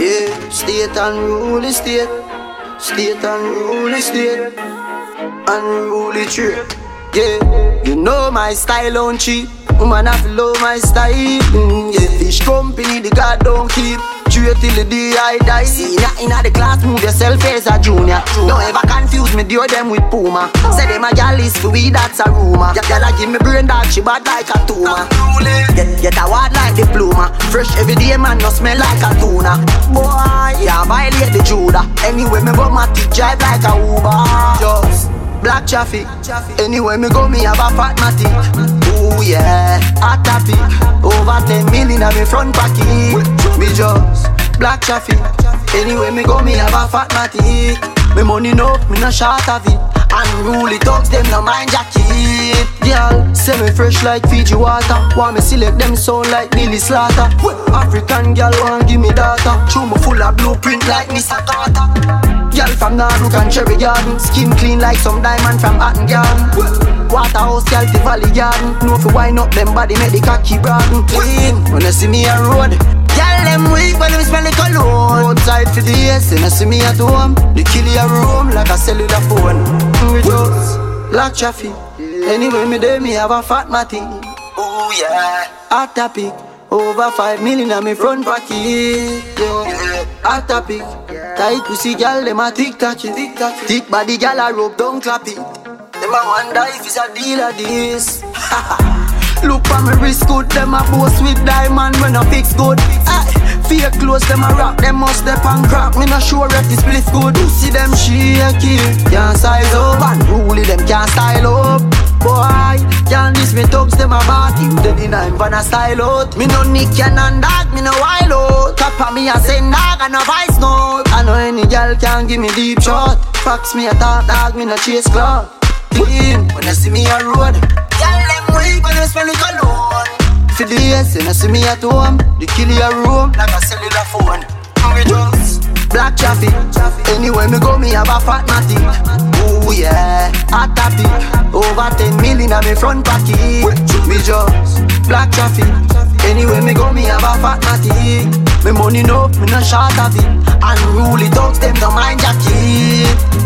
Yeah, state unruly state. State unruly state. Unruly trade. Yeah, you know my style on cheap. Woman, I feel my style. Mm, yeah, fish company, the God don't keep. Straight till the day I die. See, not in the class, move yourself as a junior. Don't ever confuse me, deal them with Puma. Say them a gal is for we, that's a rumor. Ya gal give me brain dog, she bad like a tumor. Get, get a word like diploma. Fresh every day, man, no smell like a tuna. Boy, yeah, violate the Judah. Anyway, me go my teeth drive like a Uber. Just block traffic. Anyway, me go, me have a fat matic. Ooh yeah, hot topic. Over 10 million on me front pocket. Me just block traffic. Anyway, me go, me have a fat matic. Me money no, me no short of it. Unruly thugs, them no mind jacket. Girl, say me fresh like Fiji water. Want me select them sound like Lily Slaughter. African girl want give me data. Show me full of blueprint like Mr. Carter. Girl from Naruk and Cherry Garden Skin clean like some diamond from Hatton Garden Waterhouse, girl, the Valley Garden if you wind up them body, make the cocky broaden Clean, when you see me on road Girl, them weak when them smell the cologne Outside for the yes, and you see me at home The kill your room like a cellular phone Lock traffic Anyway, me there, me have a fat matty Oh yeah, hot topic over five million on me front pocket, yeah. Hot topic, tight pussy gal, them a tick it. Thick body gal a rope, don't clap it. Them a wonder if it's a deal of this. Look for me wrist good, them a boast with diamond when I fix good. Fake clothes, them a rock, them must step and crack. Me not sure if this split good. You see them shaky, can't size up, and rule them can't style up. Boy, can't this me thugs, them a party. Then in I'm gonna style out. Me no nick and dog, me no wild out. Top of me a send dog and a vice note. I know any girl can give me deep shot. Fox me a talk dog, me no chase clock. Clean, when you see me on road. Girl, them weak when you smell the cologne. For the yes, and you see me at home. The kill your room like a cellular phone. We just block traffic. Anyway, me go, me have a fat matic. Ooh yeah, hot topic. Over 10 million on me front pocket. Me just block traffic. Anyway, me go, me have a fat matic. Me money no, me no short of it. Unruly dogs, them no mind jacket.